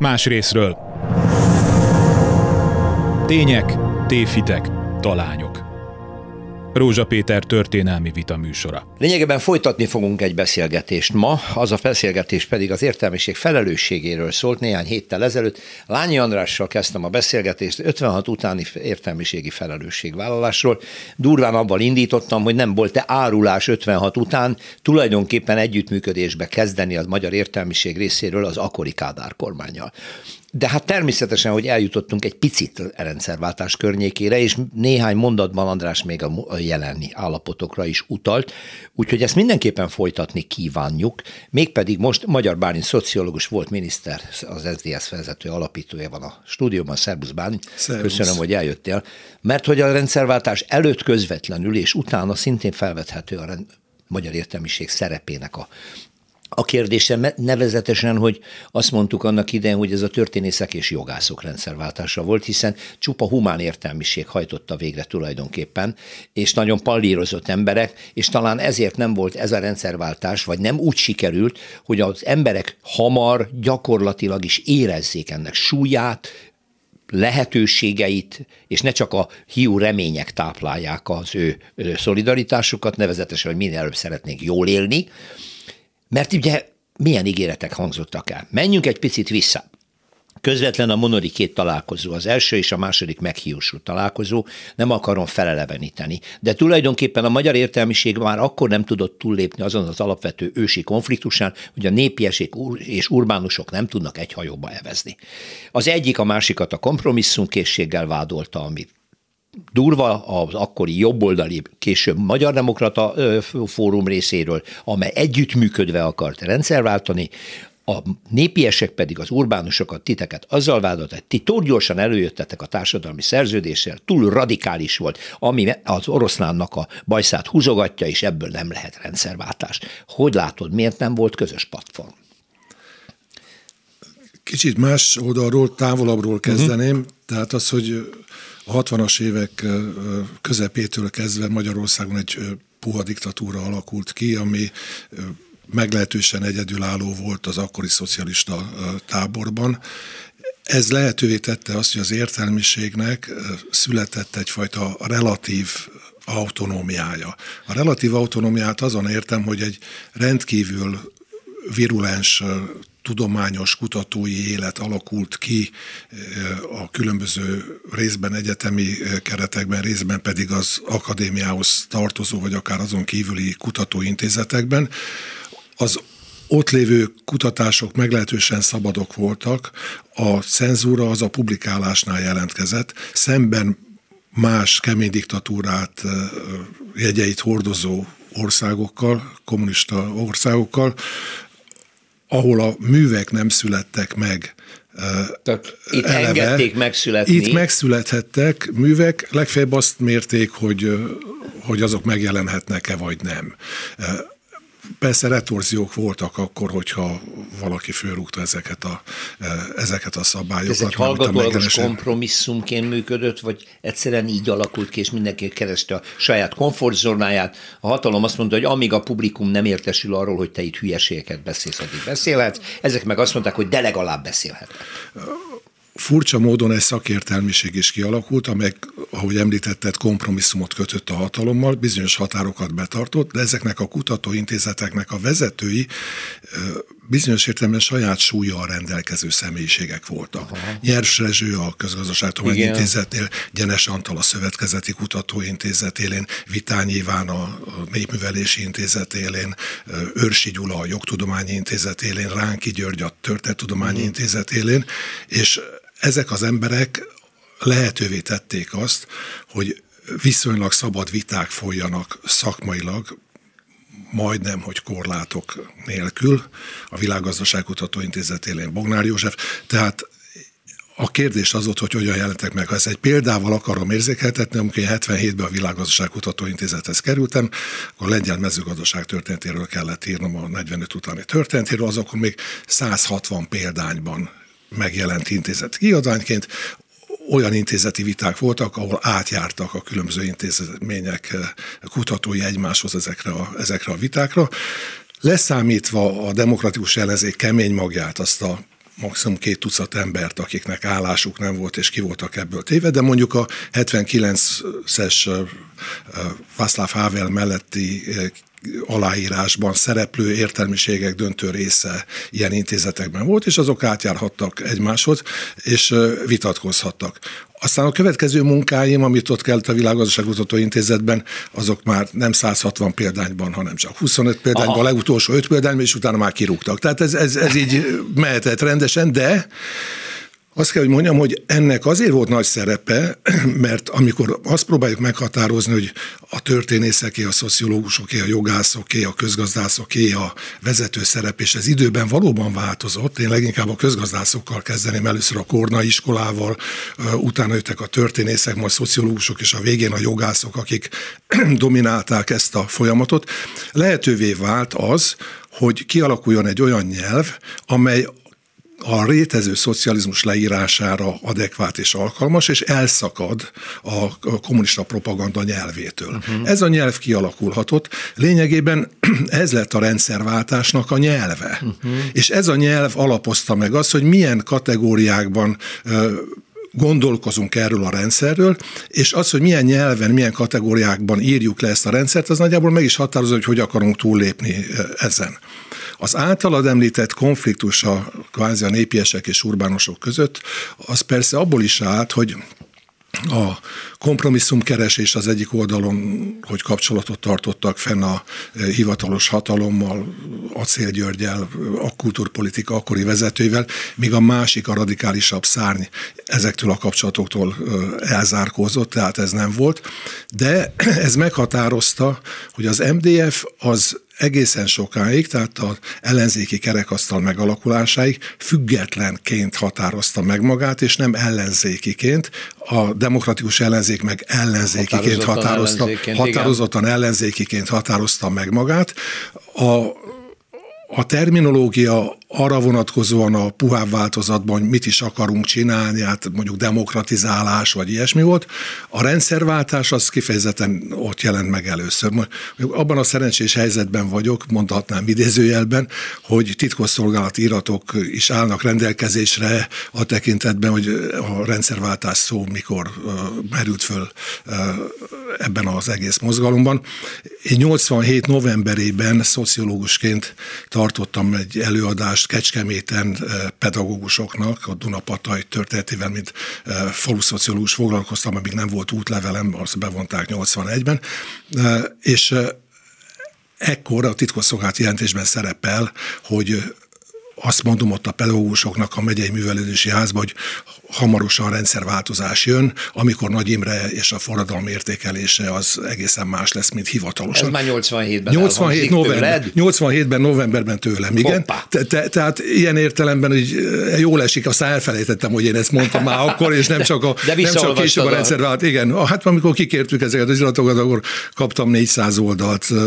Más részről. Tények, tévhitek, talányok. Rózsa Péter történelmi vita műsora. Lényegében folytatni fogunk egy beszélgetést ma, az a beszélgetés pedig az értelmiség felelősségéről szólt néhány héttel ezelőtt. Lányi Andrással kezdtem a beszélgetést 56 utáni értelmiségi felelősségvállalásról. Durván abban indítottam, hogy nem volt-e árulás 56 után tulajdonképpen együttműködésbe kezdeni az magyar értelmiség részéről az akkori Kádár kormányjal. De hát természetesen, hogy eljutottunk egy picit a rendszerváltás környékére, és néhány mondatban András még a jelenni állapotokra is utalt, úgyhogy ezt mindenképpen folytatni kívánjuk, mégpedig most Magyar Bálint szociológus volt miniszter, az SZDSZ vezető alapítója van a stúdióban, Szerbusz Bálint. Szervusz. Köszönöm, hogy eljöttél. Mert hogy a rendszerváltás előtt közvetlenül és utána szintén felvethető a rend, magyar értelmiség szerepének a a kérdése nevezetesen, hogy azt mondtuk annak idején, hogy ez a történészek és jogászok rendszerváltása volt, hiszen csupa humán értelmiség hajtotta végre tulajdonképpen, és nagyon pallírozott emberek, és talán ezért nem volt ez a rendszerváltás, vagy nem úgy sikerült, hogy az emberek hamar gyakorlatilag is érezzék ennek súlyát, lehetőségeit, és ne csak a hiú remények táplálják az ő szolidaritásukat, nevezetesen, hogy minél előbb szeretnék jól élni, mert ugye milyen ígéretek hangzottak el. Menjünk egy picit vissza. Közvetlen a monori két találkozó, az első és a második meghiúsult találkozó, nem akarom feleleveníteni, de tulajdonképpen a magyar értelmiség már akkor nem tudott túllépni azon az alapvető ősi konfliktusán, hogy a népiesek és urbánusok nem tudnak egy hajóba evezni. Az egyik a másikat a kompromisszumkészséggel vádolta, amit durva az akkori jobboldali, később Magyar Demokrata Fórum részéről, amely együttműködve akart rendszerváltani, a népiesek pedig az urbánusokat, titeket azzal vádolt, hogy ti túl gyorsan előjöttetek a társadalmi szerződéssel, túl radikális volt, ami az oroszlánnak a bajszát húzogatja, és ebből nem lehet rendszerváltás. Hogy látod, miért nem volt közös platform? Kicsit más oldalról, távolabbról kezdeném, uh-huh. tehát az, hogy a 60-as évek közepétől kezdve Magyarországon egy puha diktatúra alakult ki, ami meglehetősen egyedülálló volt az akkori szocialista táborban. Ez lehetővé tette azt, hogy az értelmiségnek született egyfajta relatív autonómiája. A relatív autonómiát azon értem, hogy egy rendkívül virulens tudományos kutatói élet alakult ki a különböző részben egyetemi keretekben, részben pedig az akadémiához tartozó, vagy akár azon kívüli kutatóintézetekben. Az ott lévő kutatások meglehetősen szabadok voltak, a cenzúra az a publikálásnál jelentkezett, szemben más kemény diktatúrát jegyeit hordozó országokkal, kommunista országokkal, ahol a művek nem születtek meg. Tehát itt eleve, engedték megszületni. Itt megszülethettek művek, legfeljebb azt mérték, hogy, hogy azok megjelenhetnek-e vagy nem. Persze retorziók voltak akkor, hogyha valaki fölrúgta ezeket a, ezeket a szabályokat. Ez egy hallgatólagos kompromisszumként működött, vagy egyszerűen így alakult ki, és mindenki kereste a saját komfortzónáját. A hatalom azt mondta, hogy amíg a publikum nem értesül arról, hogy te itt hülyeségeket beszélsz, addig beszélhetsz. Ezek meg azt mondták, hogy de legalább beszélhetnek furcsa módon egy szakértelmiség is kialakult, amely, ahogy említetted, kompromisszumot kötött a hatalommal, bizonyos határokat betartott, de ezeknek a kutatóintézeteknek a vezetői bizonyos értelemben saját súlyjal rendelkező személyiségek voltak. Aha. Nyers Rezső a Közgazdaságtudományi Intézetnél, Gyenes Antal a Szövetkezeti Kutatóintézet élén, Vitányi Iván a Népművelési Intézet élén, Őrsi Gyula a Jogtudományi Intézet élén, Ránki György a Történettudományi uh-huh. Intézet élén, és ezek az emberek lehetővé tették azt, hogy viszonylag szabad viták folyjanak szakmailag, majdnem, hogy korlátok nélkül. A Világgazdaságkutató Intézet élén Bognár József. Tehát a kérdés az volt, hogy hogyan jelentek meg. Ha ezt egy példával akarom érzékeltetni, amikor 77-ben a Világgazdaságkutató Intézethez kerültem, akkor lengyel mezőgazdaság történetéről kellett írnom a 45 utáni történetéről, az akkor még 160 példányban megjelent intézet kiadványként, olyan intézeti viták voltak, ahol átjártak a különböző intézmények eh, kutatói egymáshoz ezekre a, ezekre a vitákra. Leszámítva a demokratikus ellenzék kemény magját, azt a maximum két tucat embert, akiknek állásuk nem volt, és ki voltak ebből téve, de mondjuk a 79-es Václav Havel melletti aláírásban szereplő értelmiségek döntő része ilyen intézetekben volt, és azok átjárhattak egymáshoz, és vitatkozhattak. Aztán a következő munkáim, amit ott kellett a Világgazdaságkutató Intézetben, azok már nem 160 példányban, hanem csak 25 példányban, Aha. a legutolsó 5 példányban, és utána már kirúgtak. Tehát ez, ez, ez így mehetett rendesen, de azt kell, hogy mondjam, hogy ennek azért volt nagy szerepe, mert amikor azt próbáljuk meghatározni, hogy a történészeké, a szociológusoké, a jogászoké, a közgazdászoké a vezető szerep, és ez időben valóban változott. Én leginkább a közgazdászokkal kezdeném először a Korna iskolával, utána jöttek a történészek, majd szociológusok, és a végén a jogászok, akik dominálták ezt a folyamatot. Lehetővé vált az, hogy kialakuljon egy olyan nyelv, amely a rétező szocializmus leírására adekvát és alkalmas, és elszakad a kommunista propaganda nyelvétől. Uh-huh. Ez a nyelv kialakulhatott. Lényegében ez lett a rendszerváltásnak a nyelve. Uh-huh. És ez a nyelv alapozta meg azt, hogy milyen kategóriákban gondolkozunk erről a rendszerről, és az, hogy milyen nyelven, milyen kategóriákban írjuk le ezt a rendszert, az nagyjából meg is határozza, hogy hogy akarunk túllépni ezen. Az általad említett konfliktus a kvázi a népiesek és urbánosok között, az persze abból is állt, hogy a kompromisszumkeresés az egyik oldalon, hogy kapcsolatot tartottak fenn a e, hivatalos hatalommal, Acél Györgyel, a kultúrpolitika akkori vezetőivel, míg a másik, a radikálisabb szárny ezektől a kapcsolatoktól e, elzárkózott, tehát ez nem volt. De ez meghatározta, hogy az MDF az egészen sokáig, tehát az ellenzéki kerekasztal megalakulásáig függetlenként határozta meg magát, és nem ellenzékiként. A demokratikus ellenzék meg ellenzékiként határozta, ellenzéként, határozottan igen. ellenzékiként határozta meg magát. A a terminológia arra vonatkozóan a puhább változatban, mit is akarunk csinálni, hát mondjuk demokratizálás, vagy ilyesmi volt. A rendszerváltás az kifejezetten ott jelent meg először. Abban a szerencsés helyzetben vagyok, mondhatnám idézőjelben, hogy titkosszolgálati iratok is állnak rendelkezésre a tekintetben, hogy a rendszerváltás szó mikor merült föl ebben az egész mozgalomban. Én 87 novemberében szociológusként tartottam egy előadást Kecskeméten eh, pedagógusoknak, a Dunapatai történetével, mint eh, faluszociológus foglalkoztam, amíg nem volt útlevelem, azt bevonták 81-ben, eh, és ekkor a titkosszolgálati jelentésben szerepel, hogy azt mondom ott a pedagógusoknak a megyei művelődési házban, hogy hamarosan rendszerváltozás jön, amikor Nagy Imre és a forradalom értékelése az egészen más lesz, mint hivatalosan. Ez már 87-ben 87 november, 87-ben novemberben tőlem, igen. Te, te, tehát ilyen értelemben, hogy eh, jól esik, aztán elfelejtettem, hogy én ezt mondtam már akkor, és nem csak, a, De nem csak később a rendszer vált. Igen, hát amikor kikértük ezeket az iratokat, akkor kaptam 400 oldalt uh,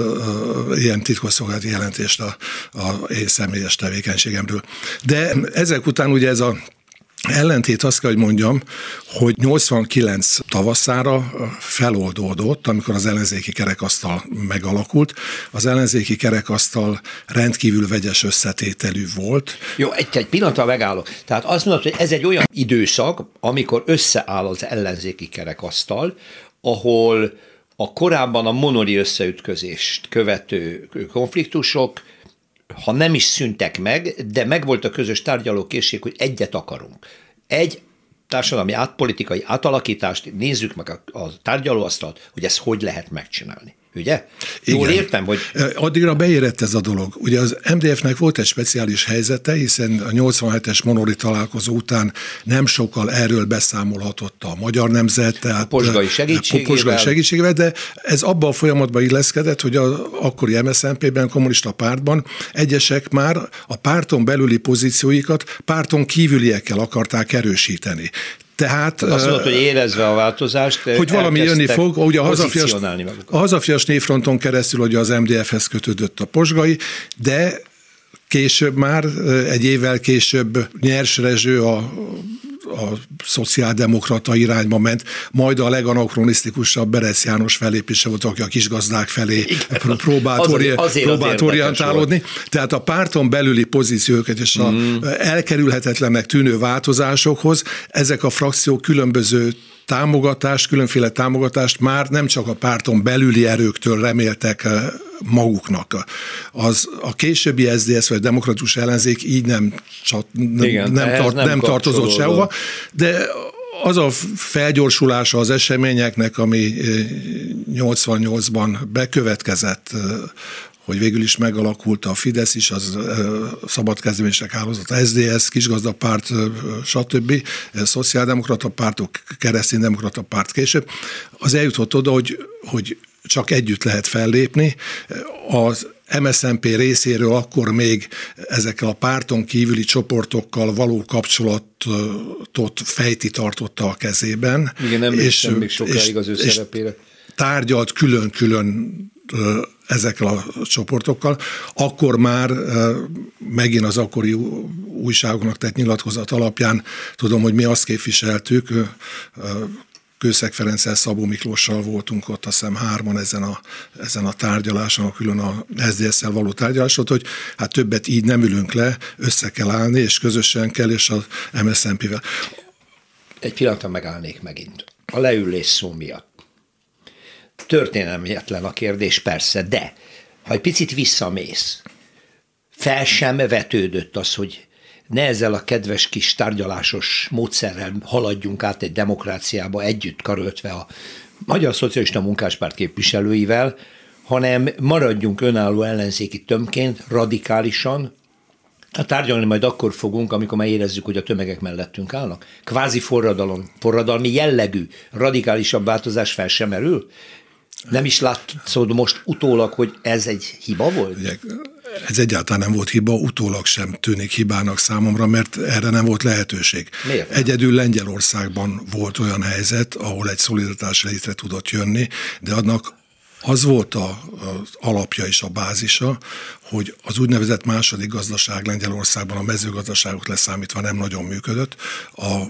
ilyen titkosszolgálati jelentést a, a én személyes tevékenységemről. De ezek után ugye ez a Ellentét azt kell, hogy mondjam, hogy 89 tavaszára feloldódott, amikor az ellenzéki kerekasztal megalakult. Az ellenzéki kerekasztal rendkívül vegyes összetételű volt. Jó, egy, egy pillanatra megállok. Tehát azt mondod, hogy ez egy olyan időszak, amikor összeáll az ellenzéki kerekasztal, ahol a korábban a monori összeütközést követő konfliktusok ha nem is szüntek meg, de megvolt a közös tárgyalókészség, hogy egyet akarunk. Egy társadalmi átpolitikai átalakítást, nézzük meg a, a tárgyalóasztalt, hogy ezt hogy lehet megcsinálni. Ugye? Jól Igen. értem, hogy... Addigra beérett ez a dolog. Ugye az MDF-nek volt egy speciális helyzete, hiszen a 87-es monori találkozó után nem sokkal erről beszámolhatott a magyar nemzet, tehát a posgai segítségével. Posgai segítségével, de ez abban a folyamatban illeszkedett, hogy az akkori MSZNP-ben, kommunista pártban egyesek már a párton belüli pozícióikat párton kívüliekkel akarták erősíteni. Tehát, Azt mondod, hogy érezve a változást, hogy valami jönni fog, ugye a hazafias, a hazafias névfronton keresztül hogy az MDF-hez kötődött a posgai, de később már, egy évvel később Nyers Rezső, a a szociáldemokrata irányba ment, majd a leganakronistikusabb Beresz János felépése volt, aki a kisgazdák felé próbált, az, ori- azért próbált az orientálódni. Volt. Tehát a párton belüli pozíciókat és a mm. elkerülhetetlennek tűnő változásokhoz ezek a frakciók különböző támogatást, különféle támogatást már nem csak a párton belüli erőktől reméltek eh, maguknak. Az, a későbbi SZDSZ vagy demokratus ellenzék így nem, csat, Igen, nem, tart, nem, nem tartozott sehova, de az a felgyorsulása az eseményeknek, ami 88-ban eh, bekövetkezett, eh, hogy végül is megalakult a Fidesz is, az szabad kezdeményesek hálózat, SZDSZ, kisgazdapárt, stb., szociáldemokrata pártok, kereszténydemokrata párt később, az eljutott oda, hogy, hogy csak együtt lehet fellépni. Az MSZNP részéről akkor még ezekkel a párton kívüli csoportokkal való kapcsolatot fejti tartotta a kezében. Igen, nem és, még sokáig az ő szerepére. Tárgyalt külön-külön ezekkel a csoportokkal, akkor már megint az akkori újságoknak tett nyilatkozat alapján tudom, hogy mi azt képviseltük, Kőszeg Ferenccel, Szabó Miklóssal voltunk ott, azt hiszem hárman ezen a, ezen a tárgyaláson, a külön a SZDSZ-szel való tárgyalásot, hogy hát többet így nem ülünk le, össze kell állni, és közösen kell, és az MSZNP-vel. Egy pillanatra megállnék megint. A leülés szó miatt történelmietlen a kérdés persze, de ha egy picit visszamész, fel sem vetődött az, hogy ne ezzel a kedves kis tárgyalásos módszerrel haladjunk át egy demokráciába együtt karöltve a Magyar Szocialista Munkáspárt képviselőivel, hanem maradjunk önálló ellenzéki tömként, radikálisan, Hát tárgyalni majd akkor fogunk, amikor már érezzük, hogy a tömegek mellettünk állnak. Kvázi forradalom, forradalmi jellegű, radikálisabb változás fel sem erül. Nem is látszod most utólag, hogy ez egy hiba volt? Ugye, ez egyáltalán nem volt hiba, utólag sem tűnik hibának számomra, mert erre nem volt lehetőség. Miért? Egyedül Lengyelországban volt olyan helyzet, ahol egy szolidaritás létre tudott jönni, de annak az volt a, az alapja és a bázisa, hogy az úgynevezett második gazdaság Lengyelországban a mezőgazdaságok leszámítva nem nagyon működött. A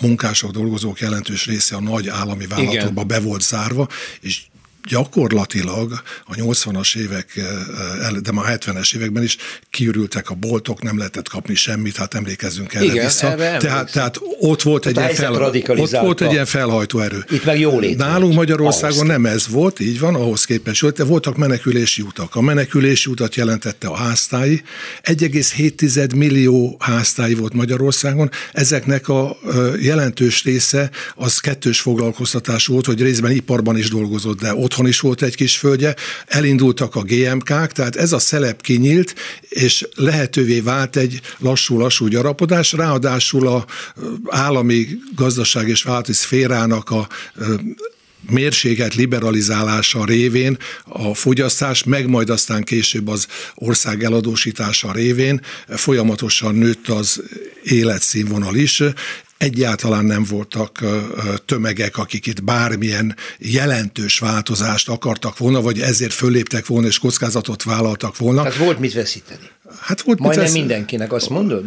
munkások, dolgozók jelentős része a nagy állami vállalatokba be volt zárva, és gyakorlatilag a 80-as évek, eh, de már 70-es években is kiürültek a boltok, nem lehetett kapni semmit, hát emlékezzünk erre Igen, vissza. Tehát, tehát ott volt egy, ilyen fel, ott volt egy ilyen felhajtó erő. Itt meg jó lét Nálunk Magyarországon ahhoz. nem ez volt, így van, ahhoz képest. De voltak menekülési utak. A menekülési utat jelentette a háztái. 1,7 millió háztái volt Magyarországon. Ezeknek a jelentős része az kettős foglalkoztatás volt, hogy részben iparban is dolgozott, de ott otthon is volt egy kis földje, elindultak a GMK-k, tehát ez a szelep kinyílt, és lehetővé vált egy lassú-lassú gyarapodás, ráadásul a állami gazdaság és vállalati szférának a mérséget liberalizálása révén a fogyasztás, meg majd aztán később az ország eladósítása révén folyamatosan nőtt az életszínvonal is, egyáltalán nem voltak tömegek, akik itt bármilyen jelentős változást akartak volna, vagy ezért föléptek volna és kockázatot vállaltak volna. Tehát volt mit veszíteni. Hát volt Majdnem mit vesz... mindenkinek, azt mondod?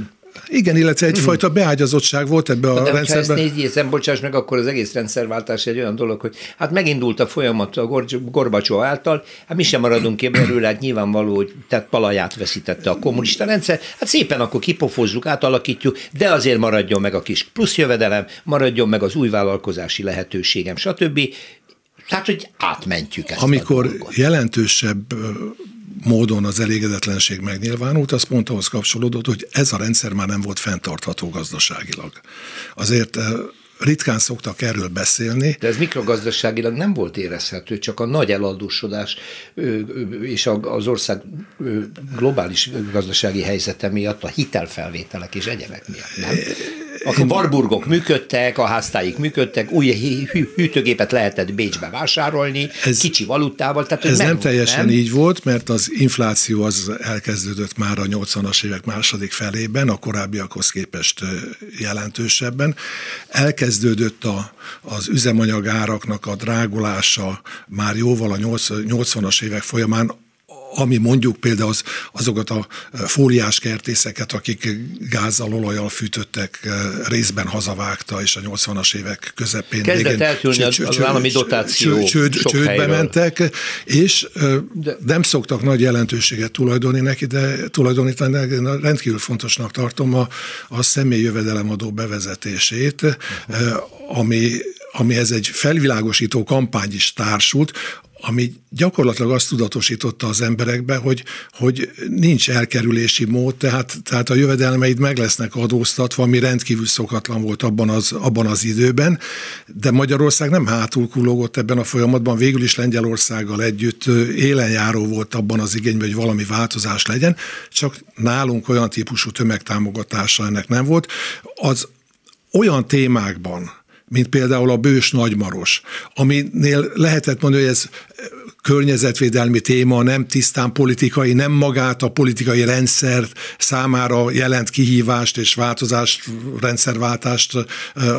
Igen, illetve egyfajta mhm. beágyazottság volt ebbe a de rendszerben. De ha ezt négy bocsáss meg, akkor az egész rendszerváltás egy olyan dolog, hogy hát megindult a folyamat a Gorbacsó által, hát mi sem maradunk ki belőle, hát nyilvánvaló, hogy tehát palaját veszítette a kommunista rendszer, hát szépen akkor kipofozzuk, átalakítjuk, de azért maradjon meg a kis plusz jövedelem, maradjon meg az új vállalkozási lehetőségem, stb. Tehát, hogy átmentjük ezt Amikor jelentősebb módon az elégedetlenség megnyilvánult, az pont ahhoz kapcsolódott, hogy ez a rendszer már nem volt fenntartható gazdaságilag. Azért eh, ritkán szoktak erről beszélni. De ez mikrogazdaságilag nem volt érezhető, csak a nagy eladósodás és az ország globális gazdasági helyzete miatt, a hitelfelvételek és egyebek miatt. Nem? A barburgok működtek, a háztáik működtek, új hűtőgépet lehetett Bécsbe vásárolni, ez, kicsi valutával. Tehát, ez nem, nem teljesen nem? így volt, mert az infláció az elkezdődött már a 80-as évek második felében, a korábbiakhoz képest jelentősebben. Elkezdődött a, az üzemanyagáraknak a drágulása már jóval a 80-as évek folyamán, ami mondjuk például az, azokat a fóliás kertészeket, akik gázzal, olajjal fűtöttek, részben hazavágta, és a 80-as évek közepén. Kezdett eltűnni az állami dotáció csőd, Csődbe mentek, és de. nem szoktak nagy jelentőséget tulajdonítani neki, de tulajdonítani rendkívül fontosnak tartom a, a személyjövedelemadó bevezetését, uh-huh. ami amihez egy felvilágosító kampány is társult, ami gyakorlatilag azt tudatosította az emberekbe, hogy, hogy nincs elkerülési mód, tehát, tehát a jövedelmeid meg lesznek adóztatva, ami rendkívül szokatlan volt abban az, abban az időben, de Magyarország nem hátul ebben a folyamatban, végül is Lengyelországgal együtt élenjáró volt abban az igényben, hogy valami változás legyen, csak nálunk olyan típusú tömegtámogatása ennek nem volt. Az olyan témákban, mint például a bős nagymaros, aminél lehetett mondani, hogy ez környezetvédelmi téma, nem tisztán politikai, nem magát a politikai rendszer számára jelent kihívást és változást, rendszerváltást,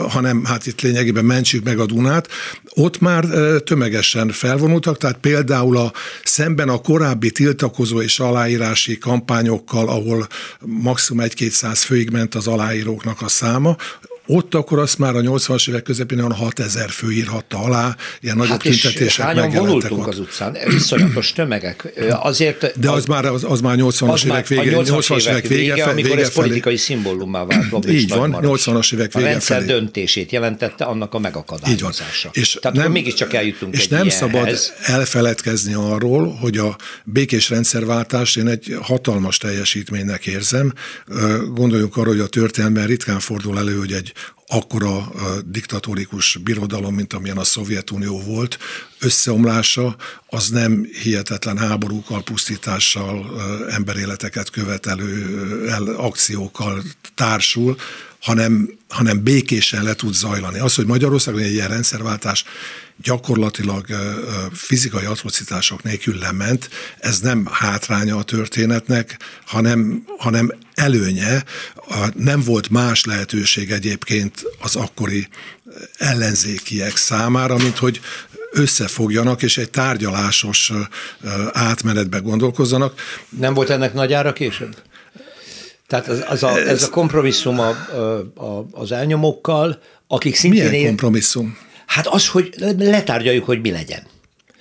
hanem hát itt lényegében mentsük meg a Dunát. Ott már tömegesen felvonultak, tehát például a, szemben a korábbi tiltakozó és aláírási kampányokkal, ahol maximum egy-kétszáz főig ment az aláíróknak a száma, ott akkor azt már a 80-as évek közepén olyan 6000 fő írhatta alá, ilyen nagyobb hát tüntetések hányan vonultunk az utcán? Iszonyatos tömegek. Azért De az, az már, az, az már 80-as évek vége, 80-as évek vége, vége, amikor vége ez felé. politikai szimbólummá vált. Így van, 80-as évek vége A rendszer felé. döntését jelentette annak a megakadályozása. És Tehát nem, mégiscsak eljutunk És nem ilyenhez. szabad elfeledkezni arról, hogy a békés rendszerváltást én egy hatalmas teljesítménynek érzem. Gondoljunk arra, hogy a történelemben ritkán fordul elő, hogy egy akkora diktatórikus birodalom, mint amilyen a Szovjetunió volt, összeomlása az nem hihetetlen háborúkkal, pusztítással, emberéleteket követelő akciókkal társul, hanem, hanem békésen le tud zajlani. Az, hogy Magyarországon egy ilyen rendszerváltás gyakorlatilag fizikai atrocitások nélkül lement, ez nem hátránya a történetnek, hanem, hanem előnye. Nem volt más lehetőség egyébként az akkori ellenzékiek számára, mint hogy összefogjanak, és egy tárgyalásos átmenetbe gondolkozzanak. Nem volt ennek nagy ára később? Tehát az, az a, ez a kompromisszum a, a, az elnyomókkal, akik szintén... Milyen kompromisszum? Hát az, hogy letárgyaljuk, hogy mi legyen.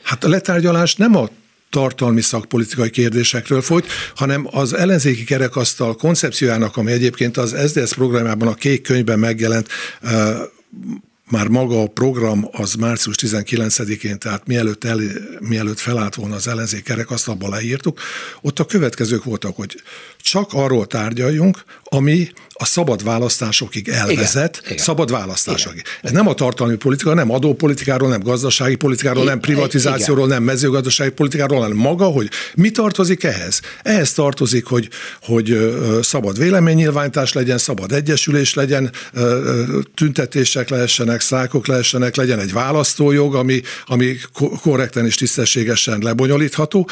Hát a letárgyalás nem a tartalmi szakpolitikai kérdésekről folyt, hanem az ellenzéki kerekasztal koncepciójának, ami egyébként az SDS programjában a kék könyvben megjelent, már maga a program az március 19-én, tehát mielőtt, el, mielőtt felállt volna az ellenzék kerekasztalba leírtuk, ott a következők voltak, hogy csak arról tárgyaljunk, ami a szabad választásokig elvezet, igen, szabad választásokig. Igen. Ez nem a tartalmi politika, nem adópolitikáról, nem gazdasági politikáról, nem privatizációról, igen. nem mezőgazdasági politikáról, hanem maga, hogy mi tartozik ehhez? Ehhez tartozik, hogy, hogy szabad véleménynyilvánítás legyen, szabad egyesülés legyen, tüntetések lehessenek, szákok lehessenek, legyen egy választójog, ami, ami korrekten és tisztességesen lebonyolítható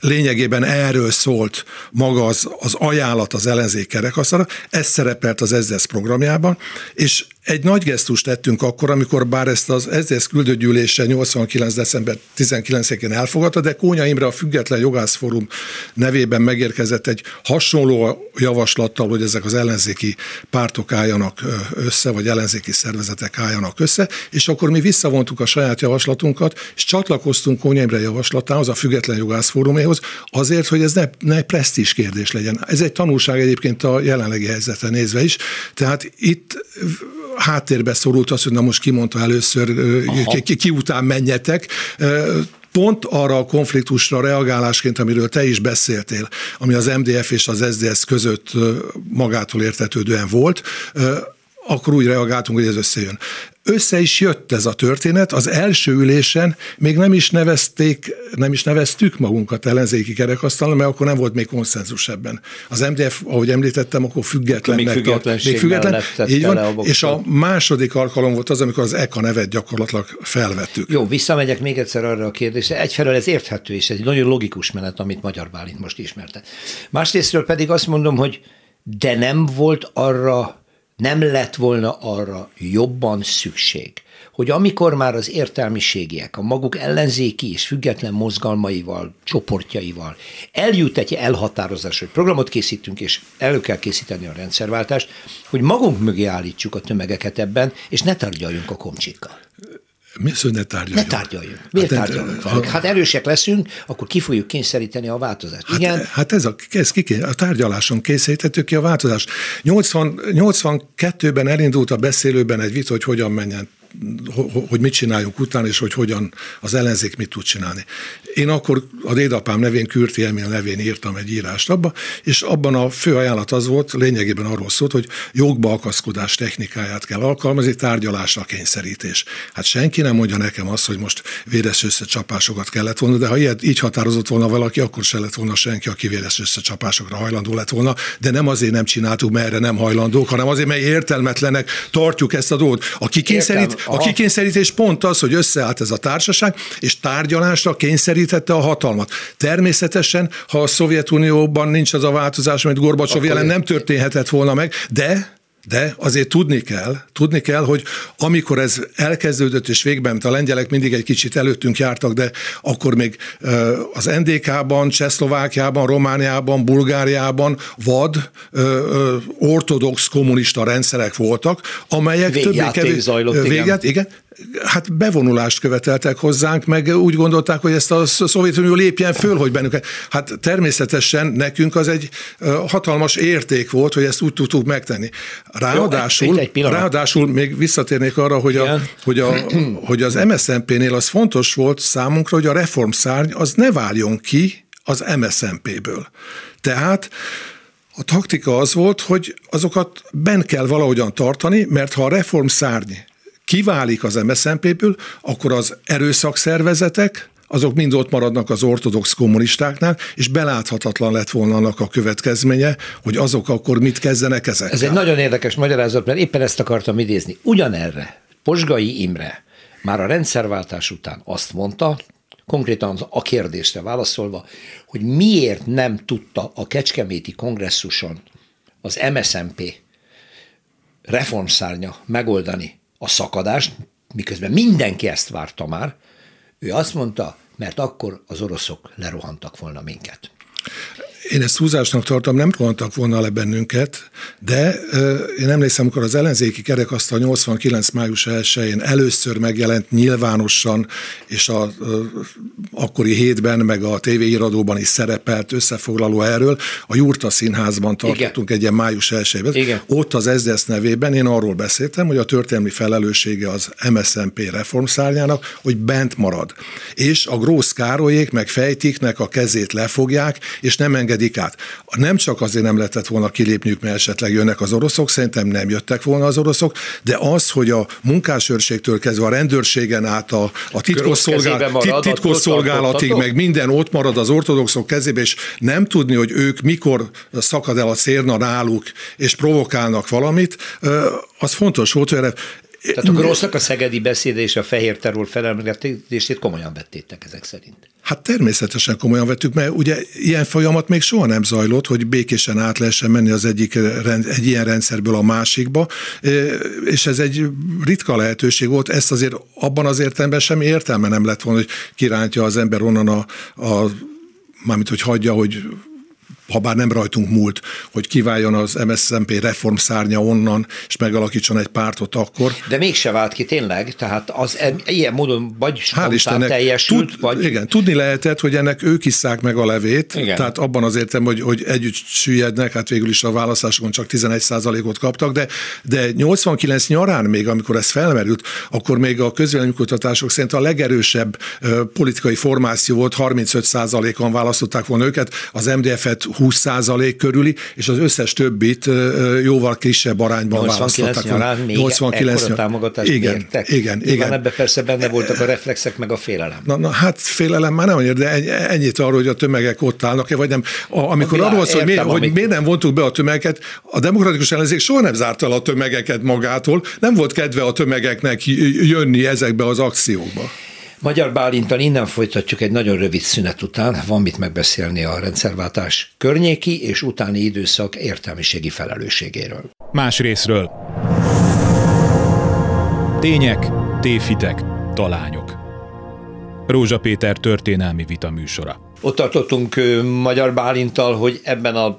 lényegében erről szólt maga az, az ajánlat az ellenzék kerekasztalra, ez szerepelt az EZDESZ programjában, és egy nagy gesztust tettünk akkor, amikor bár ezt az EZDESZ küldőgyűlése 89. december 19-én elfogadta, de Kónya Imre a Független Jogászforum nevében megérkezett egy hasonló javaslattal, hogy ezek az ellenzéki pártok álljanak össze, vagy ellenzéki szervezetek álljanak össze, és akkor mi visszavontuk a saját javaslatunkat, és csatlakoztunk Kónya Imre javaslatához, a Független Jogászfóruméhoz, azért, hogy ez ne, ne presztis kérdés legyen. Ez egy tanulság egyébként a jelenlegi helyzetre nézve is. Tehát itt háttérbe szorult az, hogy na most kimondta először, ki, ki, ki után menjetek, pont arra a konfliktusra reagálásként, amiről te is beszéltél, ami az MDF és az SDS között magától értetődően volt, akkor úgy reagáltunk, hogy ez összejön össze is jött ez a történet. Az első ülésen még nem is nevezték, nem is neveztük magunkat ellenzéki kerekasztalon, mert akkor nem volt még konszenzus ebben. Az MDF, ahogy említettem, akkor függetlennek még még független, így van, a és a második alkalom volt az, amikor az EKA nevet gyakorlatilag felvettük. Jó, visszamegyek még egyszer arra a kérdésre. Egyfelől ez érthető, és ez egy nagyon logikus menet, amit Magyar Bálint most ismerte. Másrésztről pedig azt mondom, hogy de nem volt arra nem lett volna arra jobban szükség, hogy amikor már az értelmiségiek a maguk ellenzéki és független mozgalmaival, csoportjaival eljut egy elhatározás, hogy programot készítünk, és elő kell készíteni a rendszerváltást, hogy magunk mögé állítsuk a tömegeket ebben, és ne tárgyaljunk a komcsikkal. Mi az, hogy ne tárgyaljunk? Ne tárgyaljunk. Miért hát, tárgyalunk ha, Hát erősek leszünk, akkor ki fogjuk kényszeríteni a változást. Hát, Igen? hát ez a, ez ki, a tárgyaláson készítettük ki a változást. 80, 82-ben elindult a beszélőben egy vita, hogy hogyan menjen hogy mit csináljunk utána, és hogy hogyan az ellenzék mit tud csinálni. Én akkor a dédapám nevén, Kürti Emil nevén írtam egy írást abba, és abban a fő ajánlat az volt, lényegében arról szólt, hogy jogba akaszkodás technikáját kell alkalmazni, tárgyalásra kényszerítés. Hát senki nem mondja nekem azt, hogy most véres összecsapásokat kellett volna, de ha ilyet, így határozott volna valaki, akkor se lett volna senki, aki véres összecsapásokra hajlandó lett volna, de nem azért nem csináltuk, mert erre nem hajlandók, hanem azért, mert értelmetlenek tartjuk ezt a dolgot. Aki kényszerít, a kikényszerítés pont az, hogy összeállt ez a társaság, és tárgyalásra kényszerítette a hatalmat. Természetesen, ha a Szovjetunióban nincs az a változás, amit Gorbacsov jelen nem történhetett volna meg, de de azért tudni kell, tudni kell, hogy amikor ez elkezdődött és végben, a lengyelek mindig egy kicsit előttünk jártak, de akkor még az NDK-ban, Csehszlovákiában, Romániában, Bulgáriában vad ortodox kommunista rendszerek voltak, amelyek többé-kevésbé zajlott, véget, igen. igen, hát bevonulást követeltek hozzánk, meg úgy gondolták, hogy ezt a Szovjetunió lépjen föl, hogy bennünket. Hát természetesen nekünk az egy hatalmas érték volt, hogy ezt úgy tudtuk megtenni. Ráadásul, Jó, egy, ráadásul még visszatérnék arra, hogy, a, hogy, a, hogy az MSZNP-nél az fontos volt számunkra, hogy a reformszárny az ne váljon ki az MSZNP-ből. Tehát a taktika az volt, hogy azokat ben kell valahogyan tartani, mert ha a reformszárny kiválik az MSZNP-ből, akkor az erőszakszervezetek, azok mind ott maradnak az ortodox kommunistáknál, és beláthatatlan lett volna annak a következménye, hogy azok akkor mit kezdenek ezekkel. Ez egy nagyon érdekes magyarázat, mert éppen ezt akartam idézni. Ugyanerre Posgai Imre már a rendszerváltás után azt mondta, konkrétan a kérdésre válaszolva, hogy miért nem tudta a Kecskeméti kongresszuson az MSMP reformszárnya megoldani a szakadást, miközben mindenki ezt várta már, ő azt mondta, mert akkor az oroszok lerohantak volna minket. Én ezt húzásnak tartom, nem rohantak volna le bennünket, de én emlékszem, amikor az ellenzéki kerekasztal 89. május 1-én először megjelent nyilvánosan, és a akkori hétben, meg a tévéiradóban is szerepelt összefoglaló erről, a Jurta Színházban tartottunk Igen. egy ilyen május 1 Ott az SZDSZ nevében én arról beszéltem, hogy a történelmi felelőssége az MSZNP reformszárnyának, hogy bent marad. És a Grósz Károlyék meg Fejtiknek a kezét lefogják, és nem enged engedik át. Nem csak azért nem lehetett volna kilépniük, mert esetleg jönnek az oroszok, szerintem nem jöttek volna az oroszok, de az, hogy a munkásőrségtől kezdve a rendőrségen át a, a titkosszolgálat, titkosszolgálatig, meg minden ott marad az ortodoxok kezébe, és nem tudni, hogy ők mikor szakad el a szérna náluk, és provokálnak valamit, az fontos volt, hogy erre tehát a Grossznak a szegedi beszéde és a fehér terror felelmetését komolyan vettétek ezek szerint. Hát természetesen komolyan vettük, mert ugye ilyen folyamat még soha nem zajlott, hogy békésen át lehessen menni az egyik egy ilyen rendszerből a másikba, és ez egy ritka lehetőség volt, ezt azért abban az értelemben semmi értelme nem lett volna, hogy kirántja az ember onnan a, a mármint hogy hagyja, hogy ha bár nem rajtunk múlt, hogy kiváljon az MSZMP reformszárnya onnan, és megalakítson egy pártot akkor. De mégse vált ki tényleg, tehát az ilyen módon vagy Hál' Istennek, teljesült, tud, vagy... Igen, tudni lehetett, hogy ennek ők isszák meg a levét, igen. tehát abban az értem, hogy, hogy együtt süllyednek, hát végül is a választásokon csak 11%-ot kaptak, de, de 89 nyarán még, amikor ez felmerült, akkor még a közvéleménykutatások szerint a legerősebb politikai formáció volt, 35%-an választották volna őket, az MDF-et 20% körüli, és az összes többit jóval kisebb arányban 89 választottak. Nyarán még 89 nyarán. támogatást igen, mértek. Igen, igen. igen. Ebben persze benne voltak a reflexek, meg a félelem. Na, na hát félelem már nem annyira, de ennyit arról, hogy a tömegek ott állnak-e, vagy nem. A, amikor arról szól, hogy, miért, amit... hogy miért nem vontuk be a tömegeket, a demokratikus ellenzék soha nem zárta el a tömegeket magától, nem volt kedve a tömegeknek jönni ezekbe az akciókba. Magyar Bálintal innen folytatjuk egy nagyon rövid szünet után, van mit megbeszélni a rendszerváltás környéki és utáni időszak értelmiségi felelősségéről. Más részről. Tények, téfitek, talányok. Rózsa Péter történelmi vita műsora. Ott tartottunk Magyar Bálintal, hogy ebben a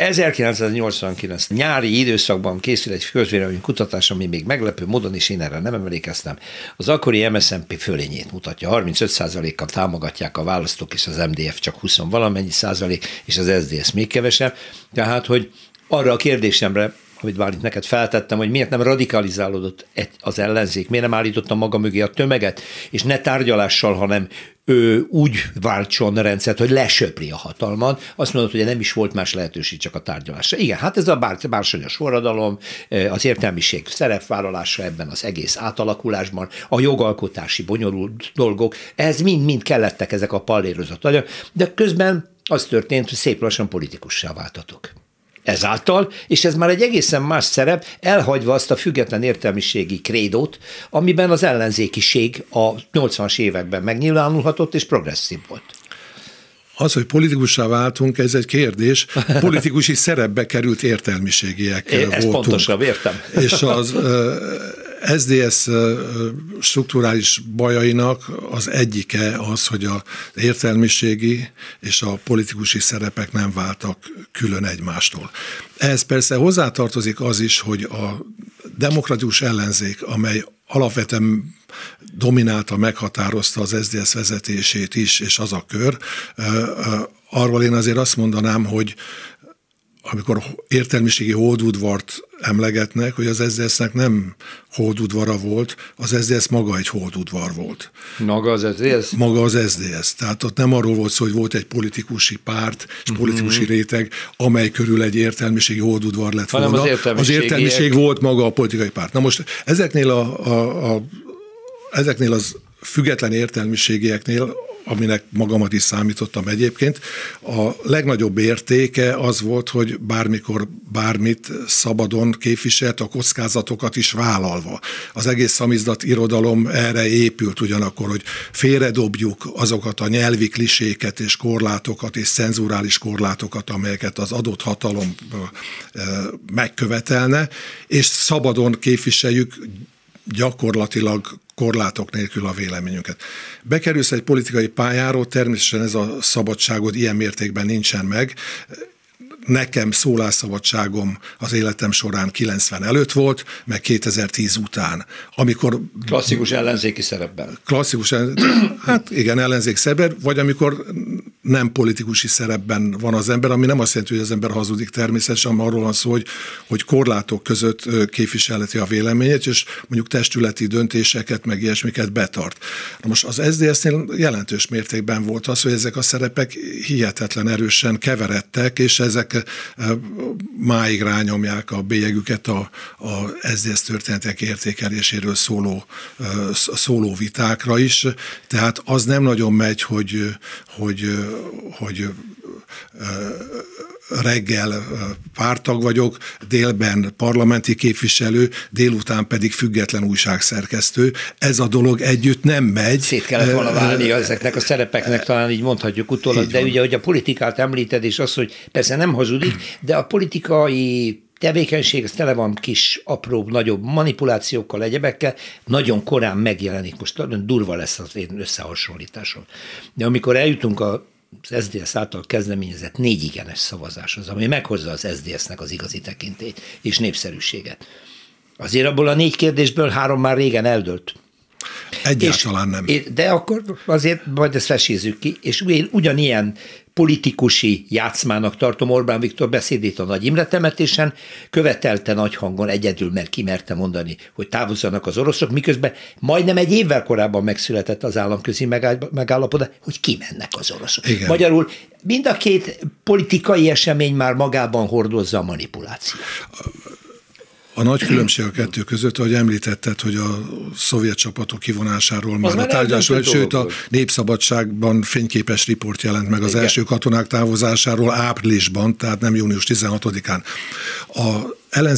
1989 nyári időszakban készül egy közvélemény kutatás, ami még meglepő módon is én erre nem emlékeztem. Az akkori MSZNP fölényét mutatja. 35%-kal támogatják a választók, és az MDF csak 20 valamennyi százalék, és az SZDSZ még kevesebb. Tehát, hogy arra a kérdésemre amit Bálint neked feltettem, hogy miért nem radikalizálódott az ellenzék, miért nem állította maga mögé a tömeget, és ne tárgyalással, hanem ő úgy váltson rendszert, hogy lesöpri a hatalmat, azt mondod, hogy nem is volt más lehetőség csak a tárgyalásra. Igen, hát ez a bár, bársonyos forradalom, az értelmiség szerepvállalása ebben az egész átalakulásban, a jogalkotási bonyolult dolgok, ez mind-mind kellettek ezek a pallérozott anyag, de közben az történt, hogy szép lassan politikussá váltatok ezáltal, és ez már egy egészen más szerep, elhagyva azt a független értelmiségi krédót, amiben az ellenzékiség a 80-as években megnyilvánulhatott és progresszív volt. Az, hogy politikussá váltunk, ez egy kérdés. Politikusi szerepbe került értelmiségiek é, Ezt pontosabb, értem. És az SDS strukturális bajainak az egyike az, hogy az értelmiségi és a politikusi szerepek nem váltak külön egymástól. Ehhez persze hozzátartozik az is, hogy a demokratikus ellenzék, amely alapvetően dominálta, meghatározta az SZDSZ vezetését is, és az a kör, arról én azért azt mondanám, hogy amikor értelmiségi hódudvart emlegetnek, hogy az SZDSZ-nek nem hódudvara volt, az SZDSZ maga egy hódudvar volt. Maga az SZDSZ? Maga az SZDSZ. Tehát ott nem arról volt szó, hogy volt egy politikusi párt és mhm. politikusi mm-hmm. réteg, amely körül egy értelmiségi hódudvar lett volna. Az, az értelmiség volt maga a politikai párt. Na most ezeknél, a, a, a, ezeknél az független értelmiségieknél aminek magamat is számítottam egyébként. A legnagyobb értéke az volt, hogy bármikor bármit szabadon képviselt, a kockázatokat is vállalva. Az egész szamizdat irodalom erre épült ugyanakkor, hogy félredobjuk azokat a nyelvi kliséket és korlátokat és cenzurális korlátokat, amelyeket az adott hatalom megkövetelne, és szabadon képviseljük gyakorlatilag korlátok nélkül a véleményünket. Bekerülsz egy politikai pályáról, természetesen ez a szabadságod ilyen mértékben nincsen meg, nekem szólásszabadságom az életem során 90 előtt volt, meg 2010 után. Amikor klasszikus ellenzéki szerepben. Klasszikus, hát igen, ellenzék szerepben, vagy amikor nem politikusi szerepben van az ember, ami nem azt jelenti, hogy az ember hazudik természetesen, hanem arról van szó, hogy, hogy korlátok között képviseleti a véleményét, és mondjuk testületi döntéseket, meg ilyesmiket betart. Na most az SZDSZ-nél jelentős mértékben volt az, hogy ezek a szerepek hihetetlen erősen keveredtek, és ezek máig rányomják a bélyegüket a, a SZDSZ történetek értékeléséről szóló, szóló vitákra is. Tehát az nem nagyon megy, hogy, hogy, hogy reggel pártag vagyok, délben parlamenti képviselő, délután pedig független újságszerkesztő. Ez a dolog együtt nem megy. Szét kellett volna válni ezeknek a szerepeknek, talán így mondhatjuk utólag, így de van. ugye, hogy a politikát említed, és az, hogy persze nem hazudik, de a politikai tevékenység, ez tele van kis, apró, nagyobb manipulációkkal, egyebekkel, nagyon korán megjelenik. Most durva lesz az én összehasonlításom. De amikor eljutunk a az SZDSZ által kezdeményezett négy igenes szavazás az, ami meghozza az SZDSZ-nek az igazi tekintét és népszerűséget. Azért abból a négy kérdésből három már régen eldőlt. Egyáltalán nem. De akkor azért majd ezt fesézzük ki, és ugyanilyen politikusi játszmának tartom Orbán Viktor beszédét a Nagy Imre temetésen, követelte nagy hangon egyedül, mert kimerte mondani, hogy távozzanak az oroszok, miközben majdnem egy évvel korábban megszületett az államközi megállapodás, hogy kimennek az oroszok. Igen. Magyarul mind a két politikai esemény már magában hordozza a manipulációt. A nagy különbség a kettő között, ahogy említetted, hogy a szovjet csapatok kivonásáról már a tárgyalásról, sőt a Népszabadságban fényképes riport jelent meg az Igen. első katonák távozásáról áprilisban, tehát nem június 16-án. A,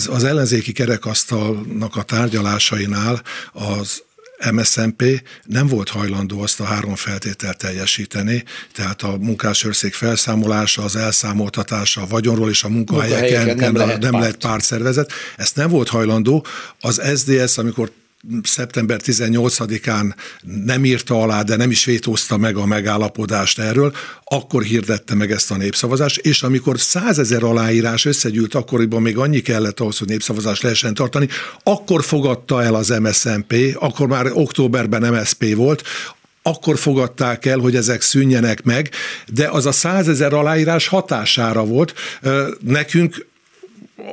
az ellenzéki kerekasztalnak a tárgyalásainál az MSZNP nem volt hajlandó azt a három feltételt teljesíteni, tehát a munkásőrszék felszámolása, az elszámoltatása a vagyonról és a munkahelyeken nem, nem, lehet, nem párt. lehet pártszervezet. Ezt nem volt hajlandó. Az SDS, amikor szeptember 18-án nem írta alá, de nem is vétózta meg a megállapodást erről, akkor hirdette meg ezt a népszavazást, és amikor százezer aláírás összegyűlt, akkoriban még annyi kellett ahhoz, hogy népszavazást lehessen tartani, akkor fogadta el az MSZNP, akkor már októberben MSZP volt, akkor fogadták el, hogy ezek szűnjenek meg, de az a százezer aláírás hatására volt. Nekünk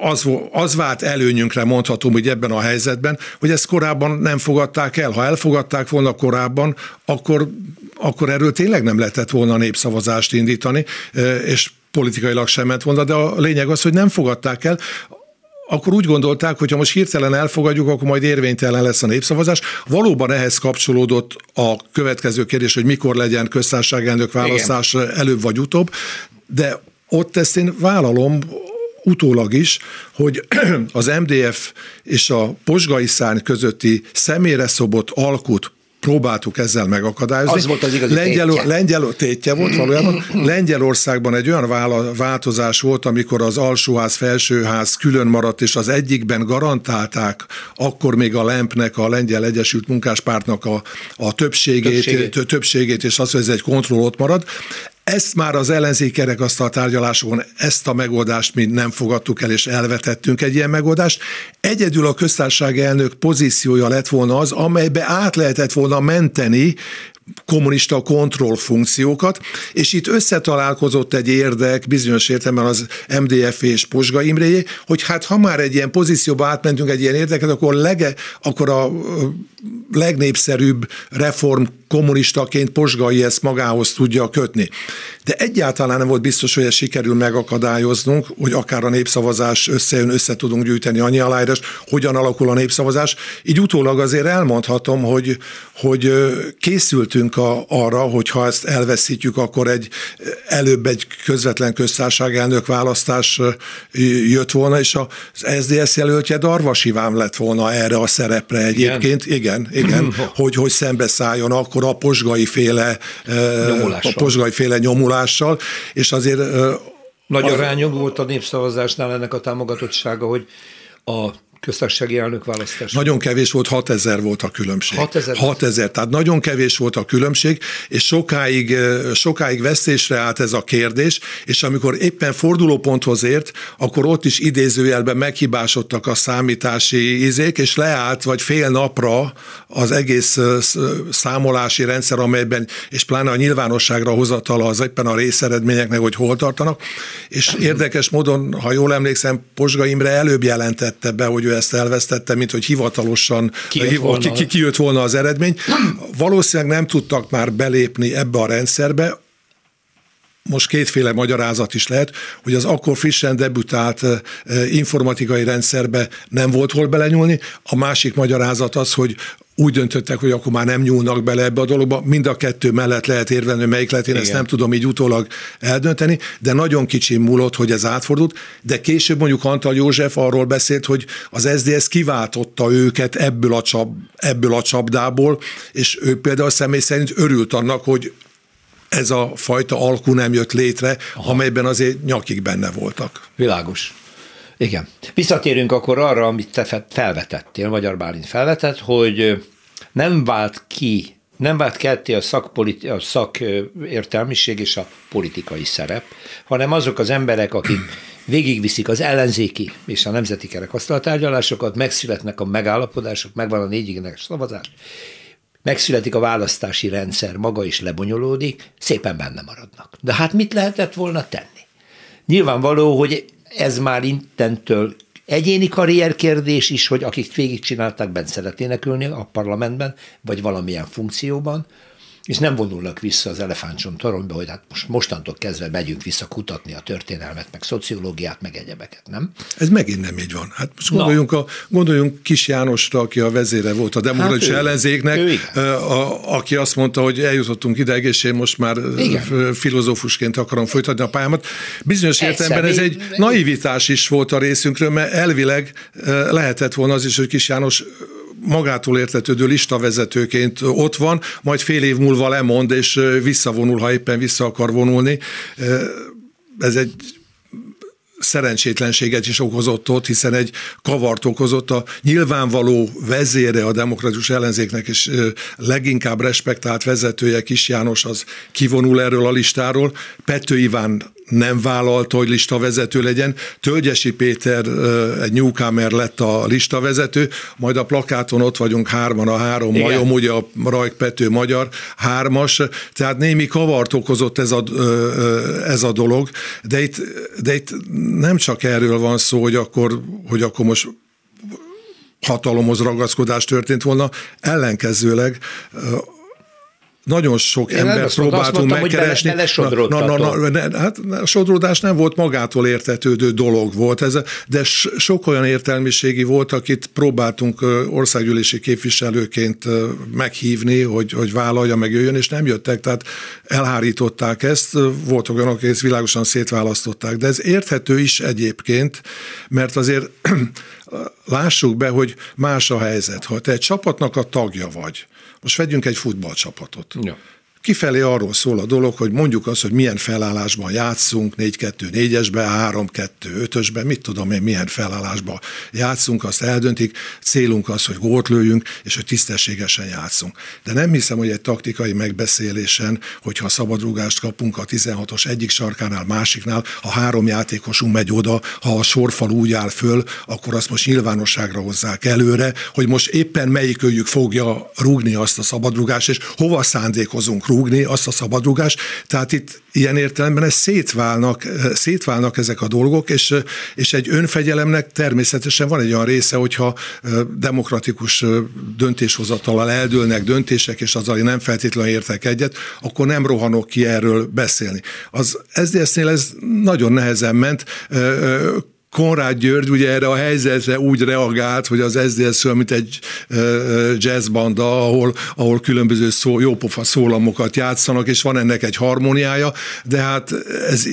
az, az vált előnyünkre, mondhatom, hogy ebben a helyzetben, hogy ezt korábban nem fogadták el. Ha elfogadták volna korábban, akkor, akkor erről tényleg nem lehetett volna népszavazást indítani, és politikailag sem ment volna, de a lényeg az, hogy nem fogadták el akkor úgy gondolták, hogy ha most hirtelen elfogadjuk, akkor majd érvénytelen lesz a népszavazás. Valóban ehhez kapcsolódott a következő kérdés, hogy mikor legyen köztársaságelnök választás Igen. előbb vagy utóbb, de ott ezt én vállalom, utólag is, hogy az MDF és a posgai szárny közötti személyre szobott alkut próbáltuk ezzel megakadályozni. Az volt az igazi Lengyel, tétje. Lengyel, tétje volt valójában. Lengyelországban egy olyan változás volt, amikor az alsóház, felsőház külön maradt, és az egyikben garantálták akkor még a Lempnek, a Lengyel Egyesült Munkáspártnak a, a többségét, többségét. többségét, és az, hogy ez egy kontroll ott marad. Ezt már az ellenzékerek azt a tárgyalásokon, ezt a megoldást mi nem fogadtuk el, és elvetettünk egy ilyen megoldást. Egyedül a köztársaság elnök pozíciója lett volna az, amelybe át lehetett volna menteni kommunista kontrollfunkciókat, és itt összetalálkozott egy érdek, bizonyos értelemben az MDF és Posga Imréjé, hogy hát ha már egy ilyen pozícióba átmentünk egy ilyen érdeket, akkor, lege, akkor a legnépszerűbb reform kommunistaként Posgai ezt magához tudja kötni. De egyáltalán nem volt biztos, hogy ezt sikerül megakadályoznunk, hogy akár a népszavazás összejön, össze tudunk gyűjteni annyi aláírás, hogyan alakul a népszavazás. Így utólag azért elmondhatom, hogy, hogy készültünk a, arra, hogy ha ezt elveszítjük, akkor egy előbb egy közvetlen köztársaság elnök választás jött volna, és az SZDSZ jelöltje Darvas Iván lett volna erre a szerepre egyébként. Igen, igen, igen hogy, hogy szembeszálljon akkor a posgai féle nyomulással. a posgai féle nyomulással, és azért nagy arányom volt a népszavazásnál ennek a támogatottsága, hogy a köztársasági elnök választás. Nagyon kevés volt, 6000 volt a különbség. 6000. 6000, tehát nagyon kevés volt a különbség, és sokáig, sokáig vesztésre állt ez a kérdés, és amikor éppen fordulóponthoz ért, akkor ott is idézőjelben meghibásodtak a számítási izék, és leállt, vagy fél napra az egész számolási rendszer, amelyben, és pláne a nyilvánosságra hozatala az éppen a részeredményeknek, hogy hol tartanak, és érdekes módon, ha jól emlékszem, Posga Imre előbb jelentette be, hogy ő ezt elvesztette, mint hogy hivatalosan kijött, hiv- volna. Ki, kijött volna az eredmény. Valószínűleg nem tudtak már belépni ebbe a rendszerbe, most kétféle magyarázat is lehet, hogy az akkor frissen debütált informatikai rendszerbe nem volt hol belenyúlni, a másik magyarázat az, hogy úgy döntöttek, hogy akkor már nem nyúlnak bele ebbe a dologba. Mind a kettő mellett lehet érvelni, melyik lehet, én Igen. ezt nem tudom így utólag eldönteni, de nagyon kicsi múlott, hogy ez átfordult, de később mondjuk Antal József arról beszélt, hogy az SDS kiváltotta őket ebből a, csap, ebből a csapdából, és ő például személy szerint örült annak, hogy ez a fajta alkú nem jött létre, Aha. amelyben azért nyakig benne voltak. Világos. Igen. Visszatérünk akkor arra, amit te felvetettél, Magyar Bálint felvetett, hogy nem vált ki, nem vált ketté a, szakpoliti, a szakértelmiség és a politikai szerep, hanem azok az emberek, akik végigviszik az ellenzéki és a nemzeti kerekasztaltárgyalásokat, megszületnek a megállapodások, megvan a négyigének szavazás, megszületik a választási rendszer, maga is lebonyolódik, szépen benne maradnak. De hát mit lehetett volna tenni? Nyilvánvaló, hogy ez már intentől egyéni karrierkérdés is, hogy akik végigcsinálták, bent szeretnének ülni a parlamentben, vagy valamilyen funkcióban, és nem vonulnak vissza az elefántson toronyba, hogy hát most mostantól kezdve megyünk vissza kutatni a történelmet, meg szociológiát, meg egyebeket, nem? Ez megint nem így van. Hát most gondoljunk, a, gondoljunk Kis Jánosra, aki a vezére volt a demokratikus hát ellenzéknek, a, aki azt mondta, hogy eljutottunk ideig, és én most már Igen. filozófusként akarom folytatni a pályámat. Bizonyos értelemben ez egy naivitás is volt a részünkről, mert elvileg lehetett volna az is, hogy Kis János magától értetődő listavezetőként ott van, majd fél év múlva lemond, és visszavonul, ha éppen vissza akar vonulni. Ez egy szerencsétlenséget is okozott ott, hiszen egy kavart okozott a nyilvánvaló vezére a demokratikus ellenzéknek, és leginkább respektált vezetője Kis János az kivonul erről a listáról. Pető Iván nem vállalta, hogy listavezető legyen. Tölgyesi Péter, egy newcomer lett a listavezető, majd a plakáton ott vagyunk hárman, a három Igen. majom, ugye a Rajk Pető magyar, hármas, tehát némi kavart okozott ez a, ez a dolog, de itt, de itt nem csak erről van szó, hogy akkor, hogy akkor most hatalomhoz ragaszkodás történt volna, ellenkezőleg nagyon sok Én ember próbáltunk mondtam, megkeresni. Bele, na, na, na, na, hát a sodródás nem volt magától értetődő dolog volt, ez, de sok olyan értelmiségi volt, akit próbáltunk országgyűlési képviselőként meghívni, hogy, hogy vállalja, meg jöjjön, és nem jöttek, tehát elhárították ezt, voltak olyanok, akik ezt világosan szétválasztották, de ez érthető is egyébként, mert azért lássuk be, hogy más a helyzet. Ha te egy csapatnak a tagja vagy, most vegyünk egy futballcsapatot. Ja. Kifelé arról szól a dolog, hogy mondjuk azt, hogy milyen felállásban játszunk, 4-2-4-esbe, 3-2-5-ösbe, mit tudom én, milyen felállásban játszunk, azt eldöntik, célunk az, hogy gólt lőjünk, és hogy tisztességesen játszunk. De nem hiszem, hogy egy taktikai megbeszélésen, hogyha szabadrugást kapunk a 16-os egyik sarkánál, másiknál, ha három játékosunk megy oda, ha a sorfal úgy áll föl, akkor azt most nyilvánosságra hozzák előre, hogy most éppen melyikőjük fogja rúgni azt a szabadrugást, és hova szándékozunk rúgni, azt a szabadrugást. Tehát itt ilyen értelemben ez szétválnak, szétválnak ezek a dolgok, és, és egy önfegyelemnek természetesen van egy olyan része, hogyha demokratikus döntéshozatalal eldőlnek döntések, és azzal nem feltétlenül értek egyet, akkor nem rohanok ki erről beszélni. Az SZDSZ-nél ez nagyon nehezen ment, Konrád György ugye erre a helyzetre úgy reagált, hogy az SZDSZ olyan, mint egy jazzbanda, ahol, ahol különböző szó, jópofa szólamokat játszanak, és van ennek egy harmóniája, de hát ez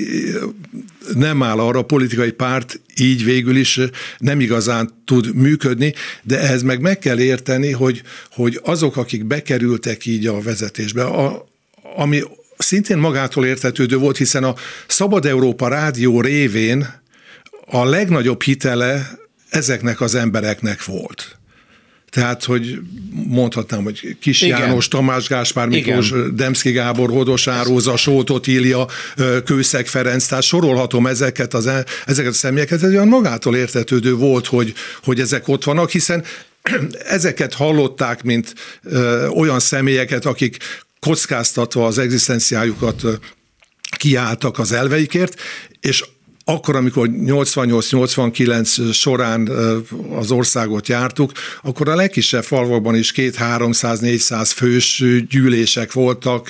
nem áll arra, a politikai párt így végül is nem igazán tud működni, de ehhez meg meg kell érteni, hogy, hogy azok, akik bekerültek így a vezetésbe, a, ami szintén magától értetődő volt, hiszen a Szabad Európa rádió révén a legnagyobb hitele ezeknek az embereknek volt. Tehát, hogy mondhatnám, hogy Kis Igen. János, Tamás Gáspár Miklós, Igen. Demszki Gábor, Hodos Áróza, Sótot Ilja, Kőszeg Ferenc, tehát sorolhatom ezeket, az, e, ezeket a személyeket, ez olyan magától értetődő volt, hogy, hogy ezek ott vannak, hiszen ezeket hallották, mint ö, olyan személyeket, akik kockáztatva az egzisztenciájukat kiálltak az elveikért, és akkor, amikor 88-89 során az országot jártuk, akkor a legkisebb falvakban is két 300-400 fős gyűlések voltak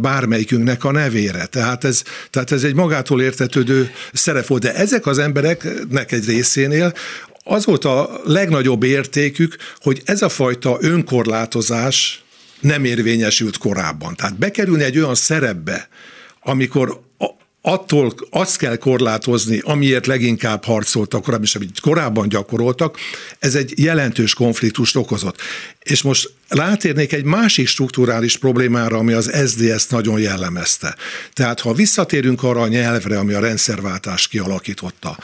bármelyikünknek a nevére. Tehát ez, tehát ez egy magától értetődő szerep volt. De ezek az embereknek egy részénél az volt a legnagyobb értékük, hogy ez a fajta önkorlátozás nem érvényesült korábban. Tehát bekerülni egy olyan szerepbe, amikor attól azt kell korlátozni, amiért leginkább harcoltak korábban, és amit korábban gyakoroltak, ez egy jelentős konfliktust okozott. És most rátérnék egy másik strukturális problémára, ami az SDS nagyon jellemezte. Tehát ha visszatérünk arra a nyelvre, ami a rendszerváltást kialakította,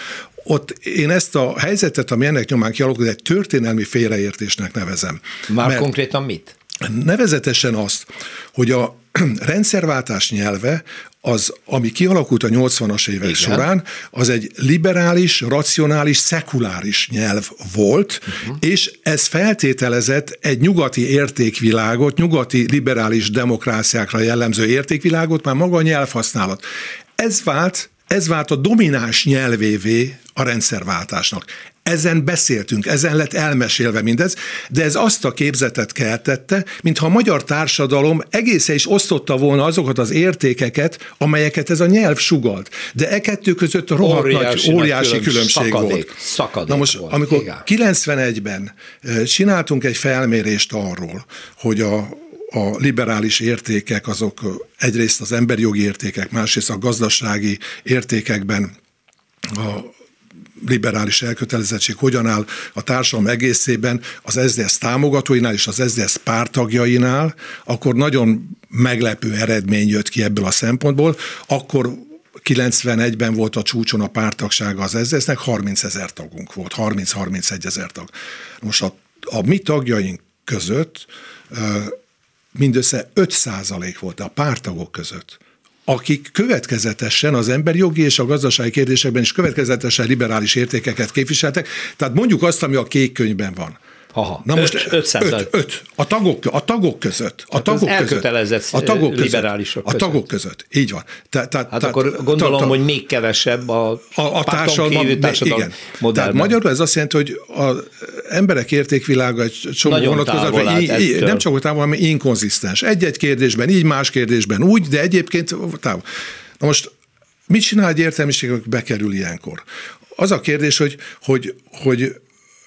ott én ezt a helyzetet, ami ennek nyomán kialakult, egy történelmi félreértésnek nevezem. Már Mert konkrétan mit? Nevezetesen azt, hogy a rendszerváltás nyelve az, ami kialakult a 80-as évek Igen. során, az egy liberális, racionális, szekuláris nyelv volt, uh-huh. és ez feltételezett egy nyugati értékvilágot, nyugati liberális demokráciákra jellemző értékvilágot, már maga a nyelvhasználat. Ez vált ez vált a domináns nyelvévé a rendszerváltásnak. Ezen beszéltünk, ezen lett elmesélve mindez, de ez azt a képzetet keltette, mintha a magyar társadalom egészen is osztotta volna azokat az értékeket, amelyeket ez a nyelv sugalt. De e kettő között rohadt óriási, nagy, óriási különbség, szakadék, volt. Szakadék Na most, volt, amikor igen. 91-ben csináltunk egy felmérést arról, hogy a, a liberális értékek azok egyrészt az emberi jogi értékek, másrészt a gazdasági értékekben a liberális elkötelezettség hogyan áll a társadalom egészében az SZDSZ támogatóinál és az SZDSZ pártagjainál, akkor nagyon meglepő eredmény jött ki ebből a szempontból, akkor 91-ben volt a csúcson a pártagsága az SZSZ-nek, 30 ezer tagunk volt, 30-31 ezer tag. Most a, a mi tagjaink között mindössze 5 százalék volt a pártagok között akik következetesen az emberi jogi és a gazdasági kérdésekben is következetesen liberális értékeket képviseltek. Tehát mondjuk azt, ami a kék könyvben van. Aha, Na most 5, 5, 5, 5 a, tagok, a tagok között. A tagok között. A tagok liberálisok között. A tagok között. Így van. Te, te, hát te, akkor gondolom, ta, ta, hogy még kevesebb a, a, a társadalom, társadalom igen. modellben. Tehát magyarul ez azt jelenti, hogy az emberek értékvilága egy csomó vonatkozásban nem csak távol, hanem inkonzisztens. Egy-egy kérdésben így, más kérdésben úgy, de egyébként távol. Na most mit csinál egy értelmiség, bekerül ilyenkor? Az a kérdés, hogy, hogy, hogy